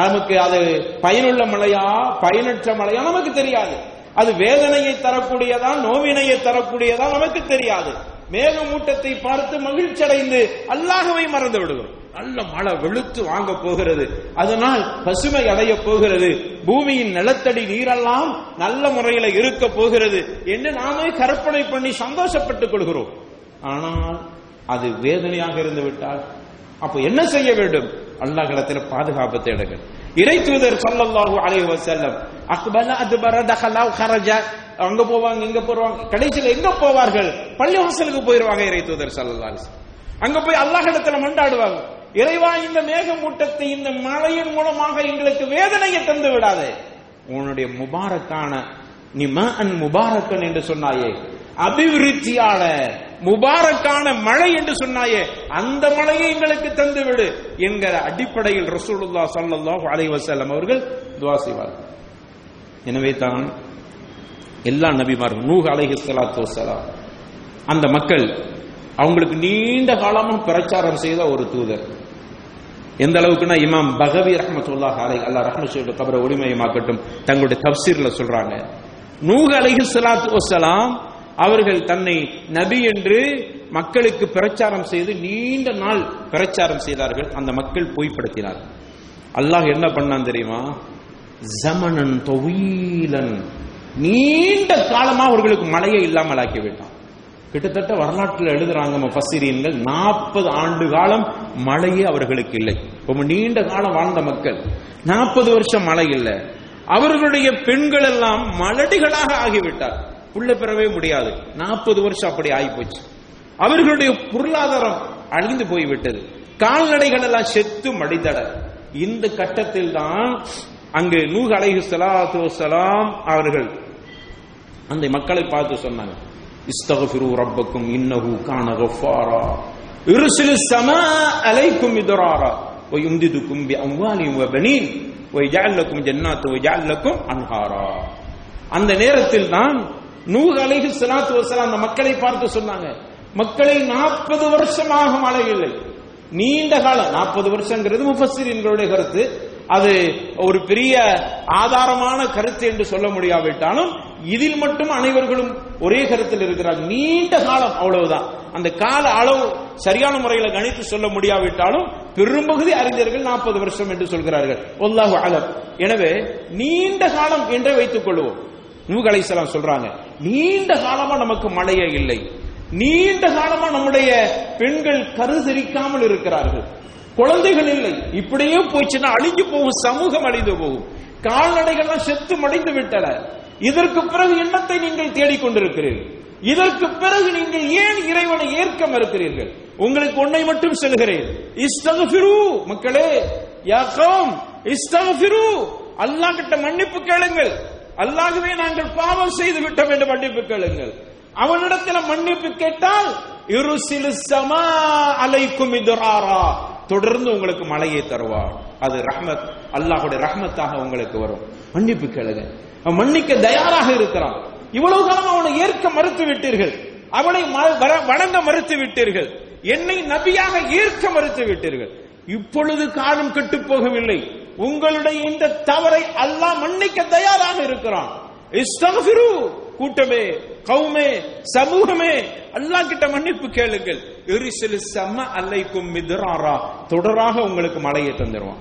நமக்கு அது பயனுள்ள மழையா பயனற்ற மழையா நமக்கு தெரியாது. அது வேதனையை தரக்கூடியதா நோவினையை தரக்கூடியதா நமக்கு தெரியாது. மேகமூட்டத்தை பார்த்து மகிழ்ச்சி அடைந்து அல்லாஹவை மறந்து விடுகிறோம். நல்ல மழை வெளுத்து வாங்க போகிறது. அதனால் பசுமை அடைய போகிறது. பூமியின் நிலத்தடி நீரெல்லாம் நல்ல முறையில இருக்க போகிறது என்று நாமே கற்பனை பண்ணி சந்தோஷப்பட்டுக் கொள்கிறோம். ஆனால் அது வேதனையாக இருந்து விட்டால் அப்ப என்ன செய்ய வேண்டும்? அல்லாஹிடத்தில் பாதுகாப்பு தேடுங்கள். இறை தூதர் சொல்லல்லாஹு அலைஹி செல்லம் அக்பல அதுபர தஹலா ஹரஜா அங்க போவாங்க இங்க போவாங்க. கடைசியில் எங்க போவார்கள்? பள்ளி வாசலுக்கு போயிருவாங்க இறை தூதர் சல்லல்லாஹு அங்க போய் அல்லாஹிடத்துல மண்டாடுவாங்க. இறைவா இந்த மேகமூட்டத்தை இந்த மழையின் மூலமாக எங்களுக்கு வேதனையை தந்து விடாதே. உன்னுடைய முபாரக்கான நீ ம அன் முபாரக்கன் என்று சொன்னாயே. அபிவிருத்தியான முபாரக்கான மழை என்று சொன்னாயே அந்த மழையை எங்களுக்கு தந்து விடு என்கிற அடிப்படையில் ரசூலுல்லா சல்லாஹ் அலைஹி வஸல்லம் அவர்கள் துவா செய்வார்கள். எனவே தான் எல்லா நபிமார்கள் நூஹ் அலைஹி சலாத்து வசலாம் அந்த மக்கள் அவங்களுக்கு நீண்ட காலமும் பிரச்சாரம் செய்த ஒரு தூதர். எந்த அளவுக்குன்னா இமாம் பகவி ரஹ்மத்துல்லாஹ் அலை அல்லாஹ் ரஹ்மத்துடைய கபரை ஒளிமயமாக்கட்டும் தங்களுடைய தப்சீர்ல சொல்றாங்க. நூஹ் அலைஹி சலாத்து வசலாம் அவர்கள் தன்னை நபி என்று மக்களுக்கு பிரச்சாரம் செய்து நீண்ட நாள் பிரச்சாரம் செய்தார்கள். அந்த மக்கள் பொய்ப்படுத்தினார். அல்லாஹ் என்ன பண்ணான் தெரியுமா? ஜமனன் தொவீலன். நீண்ட காலமா அவர்களுக்கு மழையை இல்லாமல் ஆக்கி விட்டான். கிட்டத்தட்ட வரலாற்றில் எழுதுறாங்க முஃபஸ்ஸிரீன்கள் நாற்பது ஆண்டு காலம் மழையே அவர்களுக்கு இல்லை. ரொம்ப நீண்ட காலம் வாழ்ந்த மக்கள். நாற்பது வருஷம் மழை இல்லை. அவர்களுடைய பெண்கள் எல்லாம் மலடிகளாக ஆகிவிட்டார் புள்ள பெறவே முடியாது நாற்பது வருஷம் அப்படி ஆகிப்போச்சு அவர்களுடைய பொருளாதாரம் அழிந்து போய்விட்டது கால்நடைகள் எல்லாம் செத்து மடிந்தட இந்த கட்டத்தில் தான் அங்கு நூஹ் அலைஹி ஸலாத்து வஸலாம் அவர்கள் அந்த மக்களை பார்த்து சொன்னாங்க இஸ்தகஃபிரு ரப்பக்கும் இன்னஹு கான கஃபாரா யுர்சிலு ஸமா அலைக்கும் மிதராரா ويمددكم بأموال وبنين ويجعل لكم جنات ويجعل لكم أنهارا அந்த நேரத்தில் தான் நூக அலைஹி சலாத்து வசலாம் அந்த மக்களை பார்த்து சொன்னாங்க மக்களை நாற்பது வருஷமாக மழை இல்லை. நீண்ட காலம். நாற்பது வருஷங்கிறது முஃபஸ்ஸிரின்களுடைய கருத்து. அது ஒரு பெரிய ஆதாரமான கருத்து என்று சொல்ல முடியாவிட்டாலும் இதில் மட்டும் அனைவர்களும் ஒரே கருத்தில் இருக்கிறார்கள் நீண்ட காலம் அவ்வளவுதான். அந்த கால அளவு சரியான முறையில் கணித்து சொல்ல முடியாவிட்டாலும் பெரும்பகுதி அறிஞர்கள் நாற்பது வருஷம் என்று சொல்கிறார்கள். ஒல்லாஹு அலம். எனவே நீண்ட காலம் என்றே வைத்துக் கொள்வோம். நூஹ் சொல்றாங்க நீண்ட காலமா நமக்கு மழையே இல்லை. நீண்ட காலமா நம்முடைய பெண்கள் கருதரிக்காமல் இருக்கிறார்கள். குழந்தைகள் இல்லை. இப்படியே போச்சுன்னா அழிஞ்சு போகும் சமூகம் அழிந்து போகும். கால்நடைகள்லாம் செத்து மடிந்து விட்டன. இதற்கு பிறகு எண்ணத்தை நீங்கள் தேடிக்கொண்டிருக்கிறீர்கள் இதற்கு பிறகு நீங்கள் ஏன் இறைவனை ஏற்க மறுக்கிறீர்கள்? உங்களுக்கு ஒன்றை மட்டும் சொல்கிறேன். இஸ்தகஃபிரு மக்களே யாக்கம் இஸ்தகஃபிரு அல்லாஹ் கிட்ட மன்னிப்பு கேளுங்கள். அல்லாகவே நாங்கள் பாவம் செய்து விட்டோம் என்று மன்னிப்பு கேளுங்கள். அவனிடத்தில் மன்னிப்பு கேட்டால் இருசிலு சமா அலைக்கும் இதுராரா தொடர்ந்து உங்களுக்கு மழையை தருவார். அது ரஹ்மத் அல்லாஹுடைய ரஹ்மத்தாக உங்களுக்கு வரும். மன்னிப்பு கேளுங்க. அவன் மன்னிக்க தயாராக இருக்கிறான். இவ்வளவு காலம் அவனை ஏற்க மறுத்து விட்டீர்கள். அவனை ம- வணங்க மறுத்து விட்டீர்கள். என்னை நபியாக ஏற்க மறுத்து விட்டீர்கள். இப்பொழுது காலம் கெட்டு போகவில்லை. உங்களுடைய இந்த தவறை அல்லாஹ் மன்னிக்க தயாராக இருக்கிறான். இஸ்தகஃபிரு கூட்டமே கவுமே சமூகமே அல்லாஹ் கிட்ட மன்னிப்பு கேளுங்கள். எரிசல் செம்ம அல்லைக்கும் மிதராரா. தொடராக உங்களுக்கு மழையை தந்துருவான்.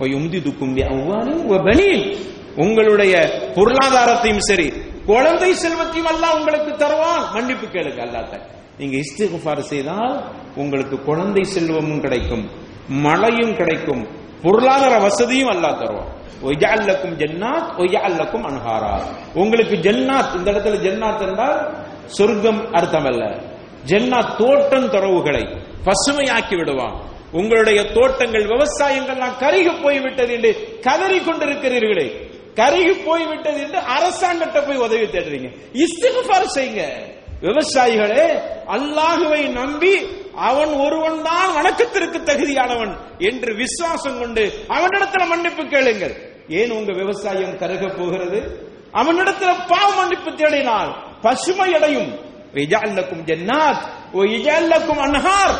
உம்திதுக்கும் பிஅம்வாலின் உங்களுடைய பொருளாதாரத்தையும் சரி குழந்தை செல்வத்தையும் அல்லாஹ் உங்களுக்கு தருவான். மன்னிப்பு கேளுங்க அல்லாட்ட நீங்க இஸ்திகுஃபார் செய்தால் உங்களுக்கு குழந்தை செல்வமும் கிடைக்கும் மழையும் கிடைக்கும் பொருளாதார வசதியும் அல்லா தருவான். ஒய்யால்லக்கும் ஜன்னாத் ஒய்யால்லக்கும் அன்ஹாரா உங்களுக்கு ஜன்னாத் இந்த இடத்துல ஜன்னாத் என்றால் சொர்க்கம் அர்த்தம் அல்ல ஜன்னாத் தோட்டம் துறவுகளை பசுமையாக்கி விடுவான். உங்களுடைய தோட்டங்கள் விவசாயங்கள்லாம் கருகி போய்விட்டது என்று கதறி கொண்டிருக்கிறீர்களே கருகி போய்விட்டது என்று அரசாங்கத்தை போய் உதவி தேடுறீங்க. இஸ்திகுபார் செய்யுங்க. விவசாயிகளே அல்லாஹுவை நம்பி அவன் ஒருவன் தான் வணக்கத்திற்கு தகுதியானவன் என்று விசுவாசம் கொண்டு அவனிடத்துல மன்னிப்பு கேளுங்கள். ஏன் உங்க விவசாயம் கருக போகிறது? அவனிடத்துல பாவ மன்னிப்பு தேடினால் பசுமை அடையும். இஜால்லக்கும் ஜன்னாத் ஓ இஜால்லக்கும் அன்ஹார்.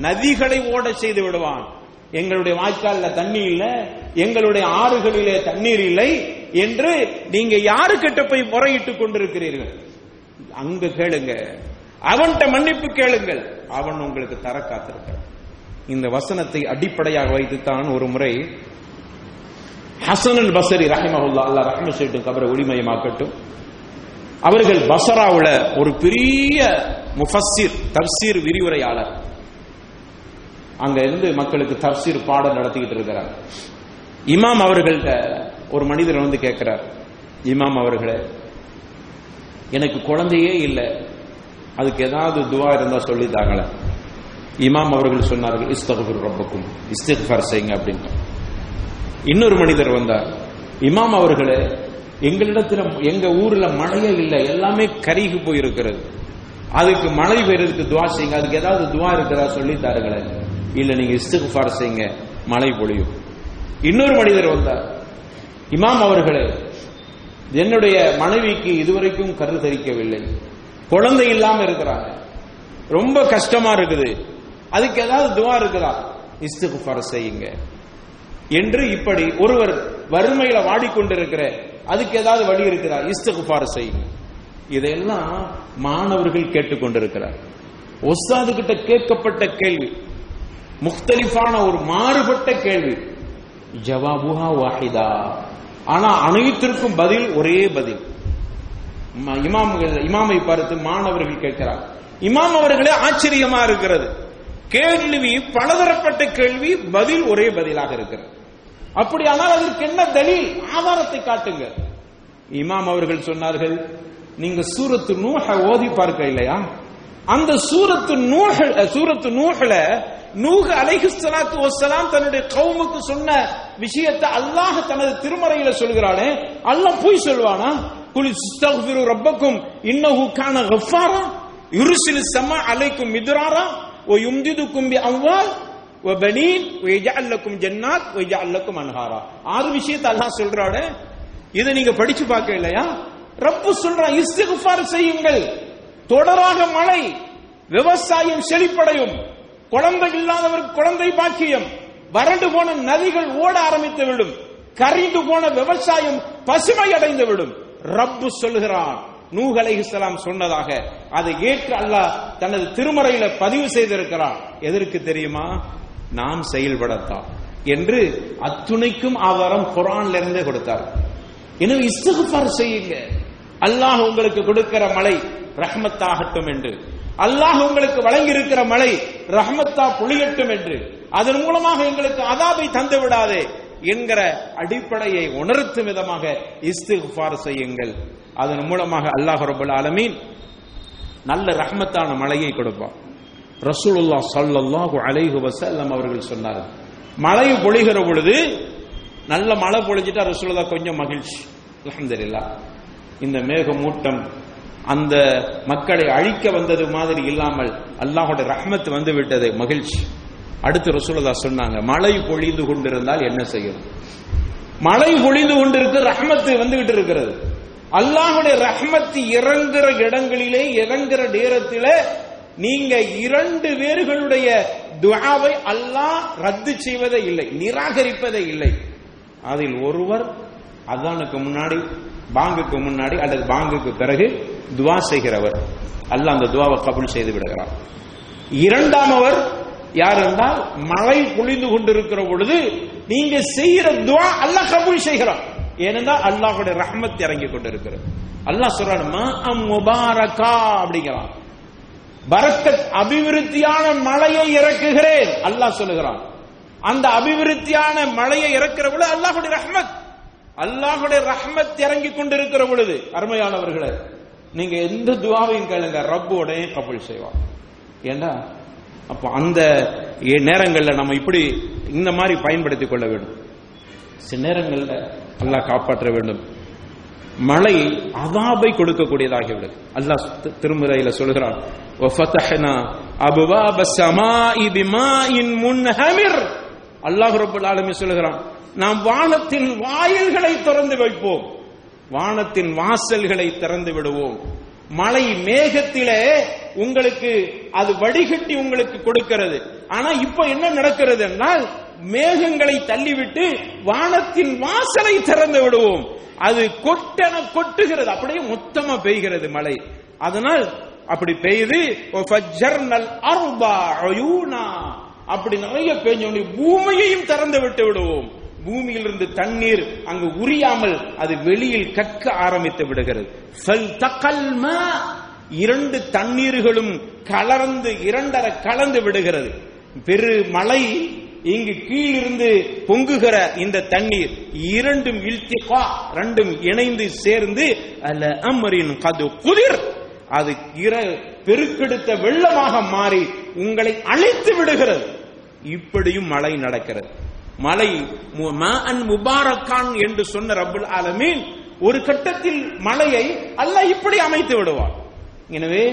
நதிகளை ஓட செய்து விடுவான். எங்களுடைய வாய்க்கால்ல தண்ணி இல்லை எங்களுடைய ஆறுகளிலே தண்ணீர் இல்லை என்று நீங்க யாருக்கிட்ட போய் முறையிட்டுக் கொண்டிருக்கிறீர்கள்? அங்கு கேளுங்க. அவன்கிட்ட மன்னிப்பு கேளுங்கள். அவன் உங்களுக்கு தர காத்திருக்கிறான் இந்த வசனத்தை அடிப்படையாக வைத்துத்தான் ஒரு முறை ஹசன் அல் பசரி ரஹிமஹுல்லா அல்லா ரஹ்ம செய்யட்டும் கபரை ஒளிமயமாக்கட்டும். அவர்கள் பசராவுல ஒரு பெரிய முஃபஸ்ஸிர் தப்சீர் விரிவுரையாளர். அங்க இருந்து மக்களுக்கு தப்சீர் பாடம் நடத்திக்கிட்டு இருக்கிறார். இமாம் அவர்கள்ட்ட ஒரு மனிதர் வந்து கேட்கிறார் இமாம் அவர்களே எனக்கு குழந்தையே இல்லை. அதுக்கு ஏதாவது துவா இருந்தா சொல்லித்தாங்களே. இமாம் அவர்கள் சொன்னார்கள் இஸ்தகுர் ரப்பக்கும் இஸ்திஃபார் செய்யுங்க அப்படின்னு இன்னொரு மனிதர் வந்தார். இமாம் அவர்களே எங்களிடத்துல எங்க ஊர்ல மழையே இல்லை எல்லாமே கருகி போயிருக்கிறது. அதுக்கு மழை பெய்யறதுக்கு துவா செய்யுங்க அதுக்கு ஏதாவது துவா இருக்கிறதா சொல்லி தாருங்களேன் இல்ல நீங்க இஸ்திஃபார் செய்யுங்க மழை பொழியும். இன்னொரு மனிதர் வந்தார். இமாம் அவர்களே என்னுடைய மனைவிக்கு இதுவரைக்கும் கரு தரிக்கவில்லை. குழந்தை இல்லாம இருக்கிறாங்க. ரொம்ப கஷ்டமா இருக்குது. அதுக்கு ஏதாவது துவா இருக்குதா? இஸ்திகுஃபார் செய்யுங்க. என்று இப்படி ஒருவர் வறுமையில வாடிக்கொண்டிருக்கிற அதுக்கு ஏதாவது வழி இருக்குதா இஸ்திகுஃபார் செய்யுங்க. இதையெல்லாம் மாணவர்கள் கேட்டுக்கொண்டிருக்கிறார். ஒஸ்தாது கிட்ட கேட்கப்பட்ட கேள்வி. முக்தலிஃபான ஒரு மாறுபட்ட கேள்வி. ஜவாபுஹா வாஹிதா. ஆனா அனைத்திற்கும் பதில் ஒரே பதில். இமாம்கள் இமாமை பார்த்து மாணவர்கள் கேட்கிறார். இமாம் அவர்களே ஆச்சரியமா இருக்கிறது. கேள்வி பலதரப்பட்ட கேள்வி பதில் ஒரே பதிலாக இருக்கிறது. அப்படியானால் அதற்கு என்ன தலில்? ஆதாரத்தை காட்டுங்க இமாம் அவர்கள் சொன்னார்கள் நீங்க சூரத்து நூஹ ஓதி பார்க்க இல்லையா? அந்த சூரத்து நூஹ சூரத்து நூஹல நூக அலைஹி ஸலாத்து தன்னுடைய கவுமுக்கு சொன்ன விஷயத்தை அல்லாஹ் தனது திருமறையில சொல்கிறானே அல்லாஹ் போய் சொல்வானா? குல் இஸ்தக்ஃபிரு ரப்பக்கும் இன்னஹு கான கஃபாரா யுர்சிலு ஸமா அலைக்கும் மிதுராரா ஓ யும்திதுக்கும் பி அம்வால் வ பனீன் வ யஜஅல் லக்கும் ஜன்னாத் வ யஜஅல் லக்கும் அன்ஹாரா ஆறு விஷயத்தை அல்லாஹ் சொல்றானே. இதை நீங்க படிச்சு பார்க்க இல்லையா? ரப்பு சொல்றான் இஸ்திக்ஃபார் செய்யுங்கள். தொடராக மழை விவசாயம் செழிப்படையும். குழந்தை இல்லாதவருக்கு குழந்தை பாக்கியம். வறண்டு போன நதிகள் ஓட ஆரம்பித்து விடும். கரிந்து போன விவசாயம் பசுமை அடைந்து விடும். ரப்பு சொல்லுகிறான். நூஹ் அலைஹிஸ்லாம் சொன்னதாக. அதை ஏற்று அல்லாஹ் தனது திருமறையில பதிவு செய்திருக்கிறான். எதற்கு தெரியுமா? நாம் செயல்படத்தான் என்று அத்துணைக்கும் ஆதாரம் குரான்ல இருந்தே கொடுத்தார். எனவே இஸ்திகுஃபார் செய்யுங்க. அல்லாஹ் உங்களுக்கு கொடுக்கிற மழை ரஹ்மத்தாகட்டும் என்று. அல்லாஹ் உங்களுக்கு வழங்கி இருக்கிற மழை ரஹ்மத்தா பொழியட்டும் என்று. அதன் மூலமாக எங்களுக்கு அதாபை தந்து விடாதே என்கிற அடிப்படையை உணர்த்தும் விதமாக இஸ்திஃபார் செய்யுங்கள். அதன் மூலமாக அல்லாஹ் ரபுல் ஆலமீன் நல்ல ரஹ்மத்தான மழையை கொடுப்பான். ரசூலுல்லா சல்லாஹு அலைஹு வசல்லம் அவர்கள் சொன்னார்கள் மழை பொழிகிற பொழுது நல்ல மழை பொழிஞ்சிட்டா ரசூலுல்லா கொஞ்சம் மகிழ்ச்சி. அலமதுல்லா இந்த மேகமூட்டம் அந்த மக்களை அழிக்க வந்தது மாதிரி இல்லாமல் அல்லாஹோட ரஹ்மத் வந்து விட்டது மகிழ்ச்சி. அடுத்து ரசூலதா சொன்னாங்க மழை பொழிந்து கொண்டிருந்தால் என்ன செய்யணும் மழை பொழிந்து கொண்டிருக்கு ரஹமத்து வந்துகிட்டு இருக்கிறது. அல்லாஹுடைய ரஹமத்து இறங்குற இடங்களிலே இறங்குற நேரத்தில் நீங்க இரண்டு பேர்களுடைய துவாவை அல்லாஹ் ரத்து செய்வதே இல்லை நிராகரிப்பதே இல்லை. அதில் ஒருவர் அதானுக்கு முன்னாடி பாங்குக்கு முன்னாடி அல்லது பாங்குக்கு பிறகு துவா செய்கிறவர். அல்லாஹ் அந்த துவாவை கபுல் செய்து விடுகிறார் இரண்டாமவர் யார் என்றால் மழை பொழிந்து கொண்டிருக்கிற பொழுது நீங்க செய்கிற துவா அல்லாஹ் கபூல் செய்கிறான். ஏனென்றால் அல்லாஹுடைய ரஹமத் இறங்கி கொண்டிருக்கிறது. அல்லாஹ் சொல்றான் மா அம் முபாரகா அப்படிங்கிறான். பரக்கத் அபிவிருத்தியான மழையை இறக்குகிறேன் அல்லாஹ் சொல்லுகிறான். அந்த அபிவிருத்தியான மழையை இறக்கிற பொழுது அல்லாஹுடைய ரஹ்மத். அல்லாஹுடைய ரஹ்மத் இறங்கி கொண்டிருக்கிற பொழுது அருமையானவர்களே நீங்க எந்த துவாவையும் கேளுங்க ரப்பு கபல் செய்வான். ஏண்டா? அப்போ அந்த நேரங்களில் நம்ம இப்படி இந்த மாதிரி பயன்படுத்திக் கொள்ள வேண்டும். சில நேரங்களில் நல்லா காப்பாற்ற வேண்டும். மழை அதாபை கொடுக்கக்கூடியதாகிவிடும் அல்லாஹ் திருமுறையில சொல்கிறான் அல்லாஹ் ரபுல் ஆலமி சொல்கிறான் நாம் வானத்தின் வாயில்களை திறந்து வைப்போம். வானத்தின் வாசல்களை திறந்து விடுவோம். மழை மேகத்திலே உங்களுக்கு அது வடிகட்டி உங்களுக்கு கொடுக்கிறது. ஆனா இப்ப என்ன நடக்கிறது என்றால் மேகங்களை தள்ளிவிட்டு வானத்தின் வாசலை திறந்து விடுவோம். அது கொட்டென கொட்டுகிறது. அப்படியே மொத்தமா பெய்கிறது மழை. அதனால் அப்படி பெய்து அப்படி நிறைய பெய்ஞ்ச பூமியையும் திறந்து விட்டு விடுவோம். பூமியிலிருந்து தண்ணீர் அங்கு உரியாமல் அது வெளியில் கக்க ஆரம்பித்து விடுகிறது. இரண்டு தண்ணீர்களும் கலர்ந்து இரண்டரை கலந்து விடுகிறது. பெரு மழை இங்கு கீழிருந்து பொங்குகிற இந்த தண்ணீர் இரண்டும் இல்திகா ரெண்டும் இணைந்து சேர்ந்து அல்ல அமரின் கது குதிர். அது இர பெருக்கெடுத்த வெள்ளமாக மாறி உங்களை அழித்து விடுகிறது. இப்படியும் மழை நடக்கிறது. மலை முபாரக்கான் என்று சொன்ன ரபுல் ஆலமீன் ஒரு கட்டத்தில் மலையை அல்ல இப்படி அமைத்து விடுவார் எனவே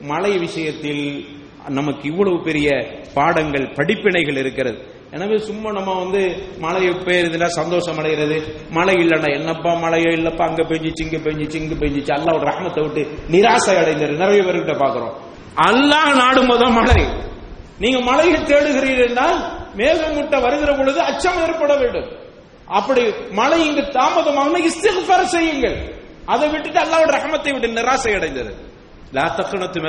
மழை விஷயத்தில் நமக்கு இவ்வளவு பெரிய பாடங்கள் படிப்பினைகள் இருக்கிறது. எனவே சும்மா நம்ம வந்து மழை பெய்யுறதுல சந்தோஷம் அடைகிறது மழை இல்லைன்னா என்னப்பா மழையோ இல்லப்பா அங்க பெஞ்சிச்சு இங்க பெஞ்சிச்சு இங்க பெஞ்சிச்சு அல்லாவோட ரகமத்தை விட்டு நிராசை அடைந்தது நிறைய பேர்கிட்ட பாக்குறோம் அல்லாஹ் நாடும் போதும் மழை நீங்க மழையை தேடுகிறீர்கள் என்றால் மேகமூட்ட வருகிற பொழுது அச்சம் ஏற்பட வேண்டும். அப்படி மழை இங்கு தாமதமாக இஸ்திஃபார் செய்யுங்கள். அதை விட்டுட்டு அல்லாவோட ரகமத்தை விட்டு நிராசை அடைந்தது லா தக்குனத்து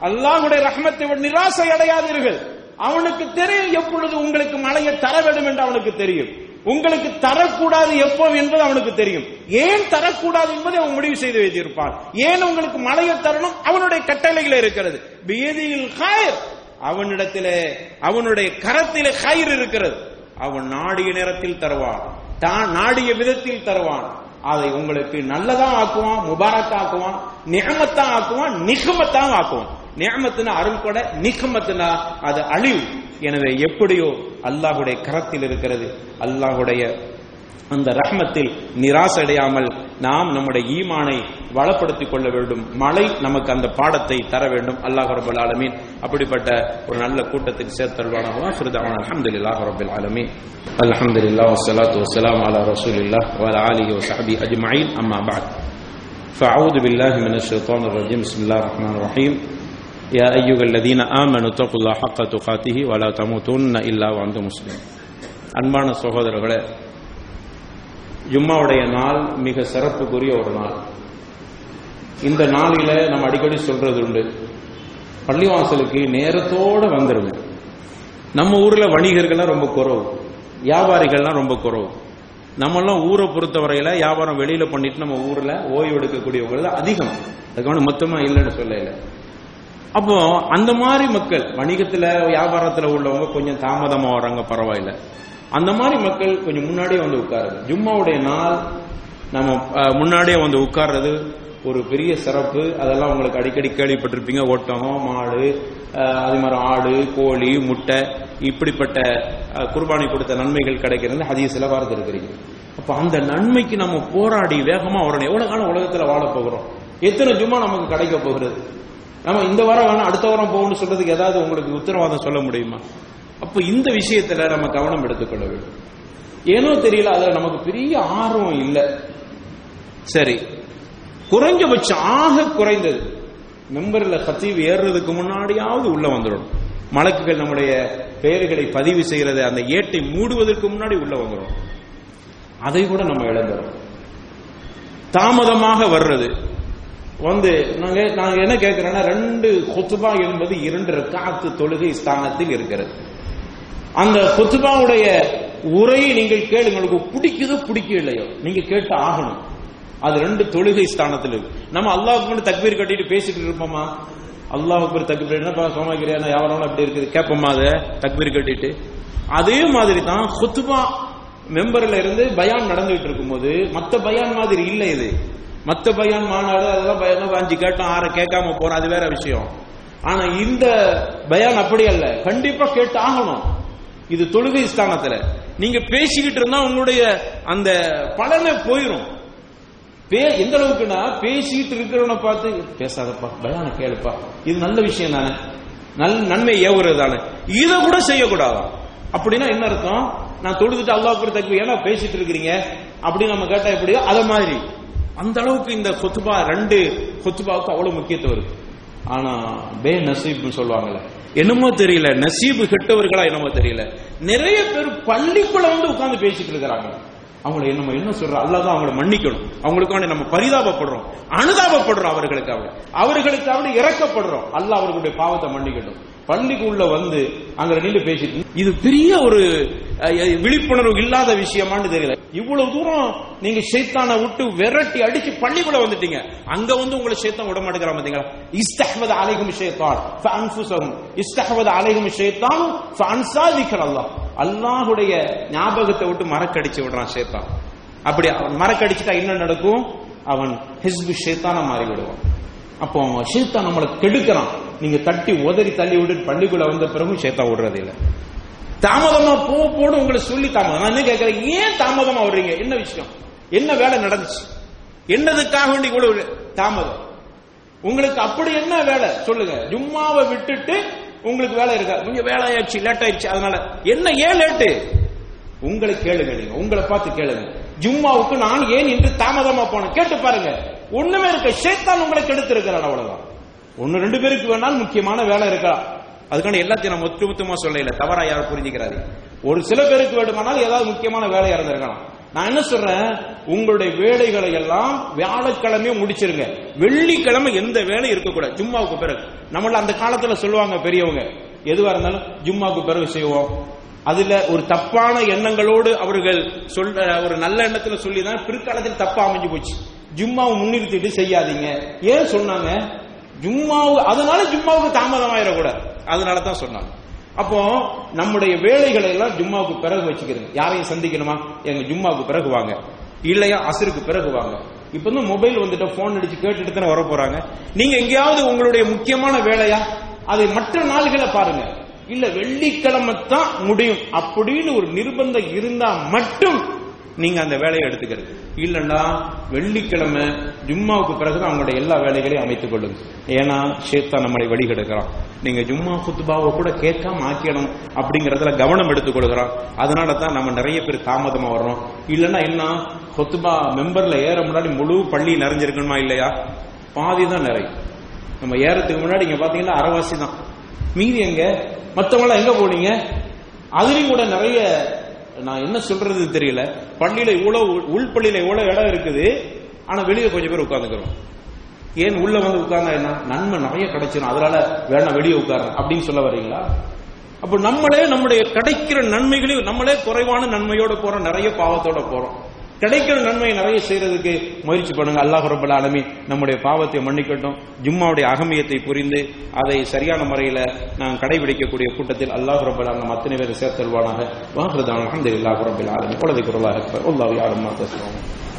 அல்லாஹுடைய ரஹமத்தை நிராசை அடையாதீர்கள். அவனுக்கு தெரியும் எப்பொழுது உங்களுக்கு மழையை தர வேண்டும் என்று அவனுக்கு தெரியும். உங்களுக்கு தரக்கூடாது எப்போ என்பது அவனுக்கு தெரியும். ஏன் தரக்கூடாது என்பதை அவன் முடிவு செய்து வைத்திருப்பான். ஏன் உங்களுக்கு மழையை தரணும்? அவனுடைய கட்டளைகள் இருக்கிறது. பீதியில் ஹயர் அவனிடத்திலே அவனுடைய கரத்திலே கயிறு இருக்கிறது. அவன் நாடிய நேரத்தில் தருவான். தான் நாடிய விதத்தில் தருவான். அதை உங்களுக்கு நல்லதா ஆக்குவான் முபாரத்தா ஆக்குவான் நிகமத்தா ஆக்குவான் நிகமத்தா ஆக்குவான். நியமத்தினா அருள் கொட நிகமத்தினா அது அழிவு. எனவே எப்படியோ அல்லாஹுடைய கரத்தில் இருக்கிறது அல்லாஹுடைய அந்த ரஹ்மத்தில் நிராசடையாமல் நாம் நம்முடைய ஈமானை வளப்படுத்திக் கொள்ள வேண்டும் மழை நமக்கு அந்த பாடத்தை தர வேண்டும் அல்லாஹ் ரபுல் ஆலமீன் அப்படிப்பட்ட ஒரு நல்ல கூட்டத்துக்கு சேர்த்தல்வானாக சுருதான அலமதுல்லாஹ் ரபுல் ஆலமீன் அல்ஹம்துலில்லாஹ் வஸ்ஸலாத்து வஸ்ஸலாமு அலா ரசூலில்லாஹ் வ அலா ஆலிஹி வ ஸஹ்பி அஜ்மஈன் அம்மா பஅத் فأعوذ بالله من الشيطان الرجيم بسم الله الرحمن الرحيم يا أيها الذين آمنوا اتقوا الله حق تقاته ولا تموتن إلا وأنتم مسلمون அன்பான சகோதரர்களே ஜும்மாவுடைய நாள் மிக சிறப்புக்குரிய ஒரு நாள் இந்த நாளில நம்ம அடிக்கடி சொல்றது உண்டு பள்ளிவாசலுக்கு நேரத்தோட வந்துருங்க நம்ம ஊர்ல வணிகர்கள்லாம் ரொம்ப குறவு. வியாபாரிகள்லாம் ரொம்ப குறவு. நம்மெல்லாம் ஊரை பொறுத்தவரையில வியாபாரம் வெளியில பண்ணிட்டு நம்ம ஊர்ல ஓய்வு எடுக்கக்கூடியவங்க அதிகம். அதுக்கான மொத்தமா இல்லைன்னு சொல்லல. அப்போ அந்த மாதிரி மக்கள் வணிகத்துல வியாபாரத்துல உள்ளவங்க கொஞ்சம் தாமதமா வர்றாங்க பரவாயில்ல. அந்த மாதிரி மக்கள் கொஞ்சம் முன்னாடியே வந்து உட்காருது ஜும்மாவுடைய நாள் நம்ம முன்னாடியே வந்து உட்கார்றது ஒரு பெரிய சிறப்பு. அதெல்லாம் உங்களுக்கு அடிக்கடி கேள்விப்பட்டிருப்பீங்க. ஒட்டகம் மாடு அது மாதிரி ஆடு கோழி முட்டை இப்படிப்பட்ட குர்பானி கொடுத்த நன்மைகள் கிடைக்கிறது ஹதீஸ்ல பார்த்துருக்கிறீங்க அப்ப அந்த நன்மைக்கு நம்ம போராடி வேகமா வரணும். எவ்வளவு காலம் உலகத்துல வாழ போகிறோம்? எத்தனை ஜும்மா நமக்கு கிடைக்க போகிறது? நம்ம இந்த வாரம் வேணா அடுத்த வாரம் போகணும்னு சொல்றதுக்கு ஏதாவது உங்களுக்கு உத்தரவாதம் சொல்ல முடியுமா? அப்ப இந்த விஷயத்துல நம்ம கவனம் எடுத்துக்கொள்ள வேண்டும். ஏனோ தெரியல அதுல நமக்கு பெரிய ஆர்வம் இல்லை. சரி குறைஞ்சபட்சம் ஆக குறைந்தது. மெம்பர்ல கத்தீவ் ஏறுறதுக்கு முன்னாடியாவது உள்ள வந்துடும். மலக்குகள் நம்முடைய பெயர்களை பதிவு செய்யறது அந்த ஏட்டை மூடுவதற்கு முன்னாடி உள்ள வந்துடும். அதை கூட நம்ம இழந்துடும் தாமதமாக வர்றது. வந்து நாங்க நாங்க என்ன கேட்கிறோம்னா ரெண்டு கொத்துபா என்பது இரண்டு ரக்காத்து தொழுகை ஸ்தானத்தில் இருக்கிறது. அந்த கொத்துபாவுடைய உரையை நீங்கள் கேளுங்களுக்கு உங்களுக்கு பிடிக்க இல்லையோ நீங்க கேட்டு ஆகணும். அது ரெண்டு தொழுகை ஸ்தானத்தில் இருக்கு. நம்ம அல்லாவுக்கு மட்டும் தக்பீர் கட்டிட்டு பேசிட்டு இருப்போமா? அல்லாஹுக்கு தக்பீர் என்ன சோமாக்கிறியா யாவரம் அப்படி இருக்குது கேட்போமா அதை? தக்பீர் கட்டிட்டு. அதே மாதிரி தான் ஹுத்துபா மெம்பர்ல இருந்து பயான் நடந்துகிட்டு இருக்கும்போது மத்த பயான் மாதிரி இல்லை இது. மத்த பயான் மாநாடு அதெல்லாம் பயான் அஞ்சு கேட்டோம் ஆற கேட்காம போறோம் அது வேற விஷயம். ஆனா இந்த பயான் அப்படி அல்ல. கண்டிப்பா கேட்டு ஆகணும் இது தொழுகை ஸ்தானத்துல. நீங்க பேசிக்கிட்டு இருந்தா உங்களுடைய அந்த பலனை போயிடும் பே எந்த அளவுக்குன்னா பேசிக்கிட்டு இருக்கிறவனை பார்த்து பேசாதப்பா பயான கேளுப்பா. இது நல்ல விஷயம் தானே. நல் நன்மை ஏவுறது தானே இதை கூட செய்யக்கூடாது? அப்படின்னா என்ன அர்த்தம்? நான் தொழுதுட்டு அல்லாஹ் தக்கு ஏன்னா பேசிட்டு இருக்கிறீங்க. அப்படின்னு நம்ம கேட்டா எப்படியோ அதை மாதிரி. அந்த அளவுக்கு இந்த கொத்துபா ரெண்டு கொத்துபாவுக்கு அவ்வளவு முக்கியத்துவம் இருக்கு. ஆனா பே நசீப்னு சொல்லுவாங்கல்ல. என்னமோ தெரியல நசீபு கெட்டவர்களா என்னமோ தெரியல. நிறைய பேர் பள்ளிக்குள்ள வந்து உட்கார்ந்து பேசிட்டு இருக்கிறாங்க. அவங்களை நம்ம என்ன சொல்றோம் அல்லாதான் அவங்களை மன்னிக்கணும். அவங்களுக்காக நம்ம பரிதாபப்படுறோம். அனுதாபப்படுறோம் அவர்களுக்காக அவர்களுக்காக இறக்கப்படுறோம். அல்லாஹ் அவர்களுடைய பாவத்தை மன்னிக்கட்டும். பள்ளிக்குள்ள வந்து அங்க நின்று பேசிட்டு இது பெரிய ஒரு விழிப்புணர்வு இல்லாத விஷயமான்னு தெரியல. இவ்வளவு தூரம் நீங்க சைத்தான விட்டு விரட்டி அடிச்சு பள்ளிக்குள்ள வந்துட்டீங்க. அங்க வந்து உங்களை ஷைத்தான் விட மாட்டேங்கிறான் பாத்தீங்களா? இஸ்தஹ்வத அலைஹிம் ஷைத்தான் ஃபஅன்ஃபுஸஹும். இஸ்தஹ்வத அலைஹிம் ஷைத்தான் ஃபஅன்ஸா திக்ர் அல்லாஹ்வுடைய ஞாபகத்தை விட்டு மறக்கடிச்சு விடுறான் ஷைத்தான். அப்படி அவன் மறக்கடிச்சுட்டா என்ன நடக்கும்? அவன் ஹிஸ்பு ஷைத்தானா மாறி விடுவான் அப்போ அவன் ஷைத்தான் நம்மளை கெடுக்கிறான். நீங்க தட்டி உதறி தள்ளி விட்டு பள்ளிக்குள்ள வந்த பிறகும் சேத்தா விடுறது இல்ல. தாமதமா போ போடு உங்களை சொல்லி தாமதம். நான் என்ன கேட்கிறேன்? ஏன் தாமதமா வர்றீங்க என்ன விஷயம்? என்ன வேலை நடந்துச்சு? என்னதுக்காக வேண்டி கூட தாமதம்? உங்களுக்கு அப்படி என்ன வேலை? சொல்லுங்க. ஜும்மாவை விட்டுட்டு உங்களுக்கு வேலை இருக்கா? கொஞ்சம் வேலை ஆயிடுச்சு லேட் ஆயிடுச்சு. அதனால என்ன ஏன் லேட்டு உங்களை கேளுங்க நீங்க. உங்களை பார்த்து கேளுங்க. ஜும்மாவுக்கு நான் ஏன் இன்று தாமதமா போனேன்? கேட்டு பாருங்க. ஒண்ணுமே இருக்க. சேத்தான் உங்களை கெடுத்து இருக்கிறான் அவ்வளவுதான். ஒன்னு ரெண்டு பேருக்கு வேணாலும் முக்கியமான வேலை இருக்கா? அதுக்கான எல்லாத்தையும் நம்ம ஒத்து மொத்தமா சொல்லல. தவறா யாரும் புரிஞ்சுக்கிறாரு ஒரு சில பேருக்கு வேண்டுமானால் ஏதாவது முக்கியமான வேலையா இருந்திருக்கலாம். நான் என்ன சொல்றேன்? உங்களுடைய வேலைகளை எல்லாம் வியாழக்கிழமையே முடிச்சிருங்க. வெள்ளிக்கிழமை எந்த வேலையும் இருக்கக்கூடாது. ஜும்மாவுக்கு பிறகு. நம்மள அந்த காலத்துல சொல்லுவாங்க பெரியவங்க. எதுவா இருந்தாலும் ஜும்மாவுக்கு பிறகு செய்வோம். அதுல ஒரு தப்பான எண்ணங்களோடு அவர்கள் சொல்ற ஒரு நல்ல எண்ணத்துல சொல்லி தான் பிற்காலத்தில் தப்பா அமைஞ்சு போச்சு. ஜும்மாவை முன்னிறுத்திட்டு செய்யாதீங்க. ஏன் சொன்னாங்க? ஜும்மாவு அதனால ஜும்மாவுக்கு தாமதம் ஆயிடக்கூடாது அதனால தான் சொன்னாங்க. அப்போ நம்முடைய வேலைகளை எல்லாம் ஜும்மாவுக்கு பிறகு வச்சுக்கிறோங்க யாரையும் சந்திக்கணுமா? எங்க ஜும்மாவுக்கு பிறகு வாங்க இல்லையா அசருக்கு பிறகு வாங்க இப்ப வந்து மொபைல் வந்துட்டு போன் அடிச்சு கேட்டுட்டு தானே வர போறாங்க நீங்க எங்கேயாவது உங்களுடைய முக்கியமான வேலையா? அதை மற்ற நாள்களை பாருங்க. இல்ல வெள்ளிக்கிழமை தான் முடியும். அப்படின்னு ஒரு நிர்பந்தம் இருந்தா மட்டும் நீங்க அந்த வேலையை எடுத்துக்கிறது. இல்லைன்னா வெள்ளிக்கிழமை ஜும்மாவுக்கு பிறகு அவங்களுடைய எல்லா வேலைகளையும் அமைத்துக் கொள்ளுங்க. ஏன்னா ஷேத்தா நம்மளை வழிகெடுக்கிறான். நீங்க ஜும்மா குத்துபாவை கூட கேட்காம ஆக்கிடணும் அப்படிங்கறதுல கவனம் எடுத்துக் கொடுக்கிறோம் அதனால தான் நம்ம நிறைய பேர் தாமதமா வர்றோம். இல்லைன்னா என்ன? கொத்துபா மெம்பர்ல ஏற முன்னாடி முழு பள்ளி நிறைஞ்சிருக்கணுமா இல்லையா? பாதி தான் நிறையும் நம்ம ஏறத்துக்கு முன்னாடி இங்க பாத்தீங்கன்னா அரைவாசி தான். மீதி எங்க? மத்தவங்க எங்க போனீங்க? அதுலயும் கூட நிறைய நான் என்ன சொல்றது தெரியல. பள்ளியில இவ்வளவு உள்பள்ளியில இவ்வளவு இடம் இருக்குது. ஆனா வெளியே கொஞ்சம் பேர் உட்காந்துக்கிறோம் ஏன் உள்ள வந்து உட்கார்ந்தா என்ன? நன்மை நிறைய கிடைச்சிடும் அதனால வேணாம் வெளியே உட்கார்றேன் அப்படின்னு சொல்ல வரீங்களா? அப்ப நம்மளே நம்முடைய கிடைக்கிற நன்மைகளையும் நம்மளே குறைவான நன்மையோட போறோம். நிறைய பாவத்தோட போறோம். கிடைக்கிற நன்மையை நிறைய செய்யறதுக்கு முயற்சி பண்ணுங்க. அல்லாஹ் ரபுல் ஆலமி நம்முடைய பாவத்தை மன்னிக்கட்டும் ஜும்மாவுடைய அகமியத்தை புரிந்து அதை சரியான முறையில நாம் கடைபிடிக்கக்கூடிய கூட்டத்தில் அல்லாஹ் ரபுல் ஆலம் அத்தனை பேர் சேர்த்தல்வானாக வாஹ்ரதான் அஹமதுல்லாஹ் ரபுல் ஆலமீன். குலதை குரலாக அக்பர். அல்லாஹ் யாரும்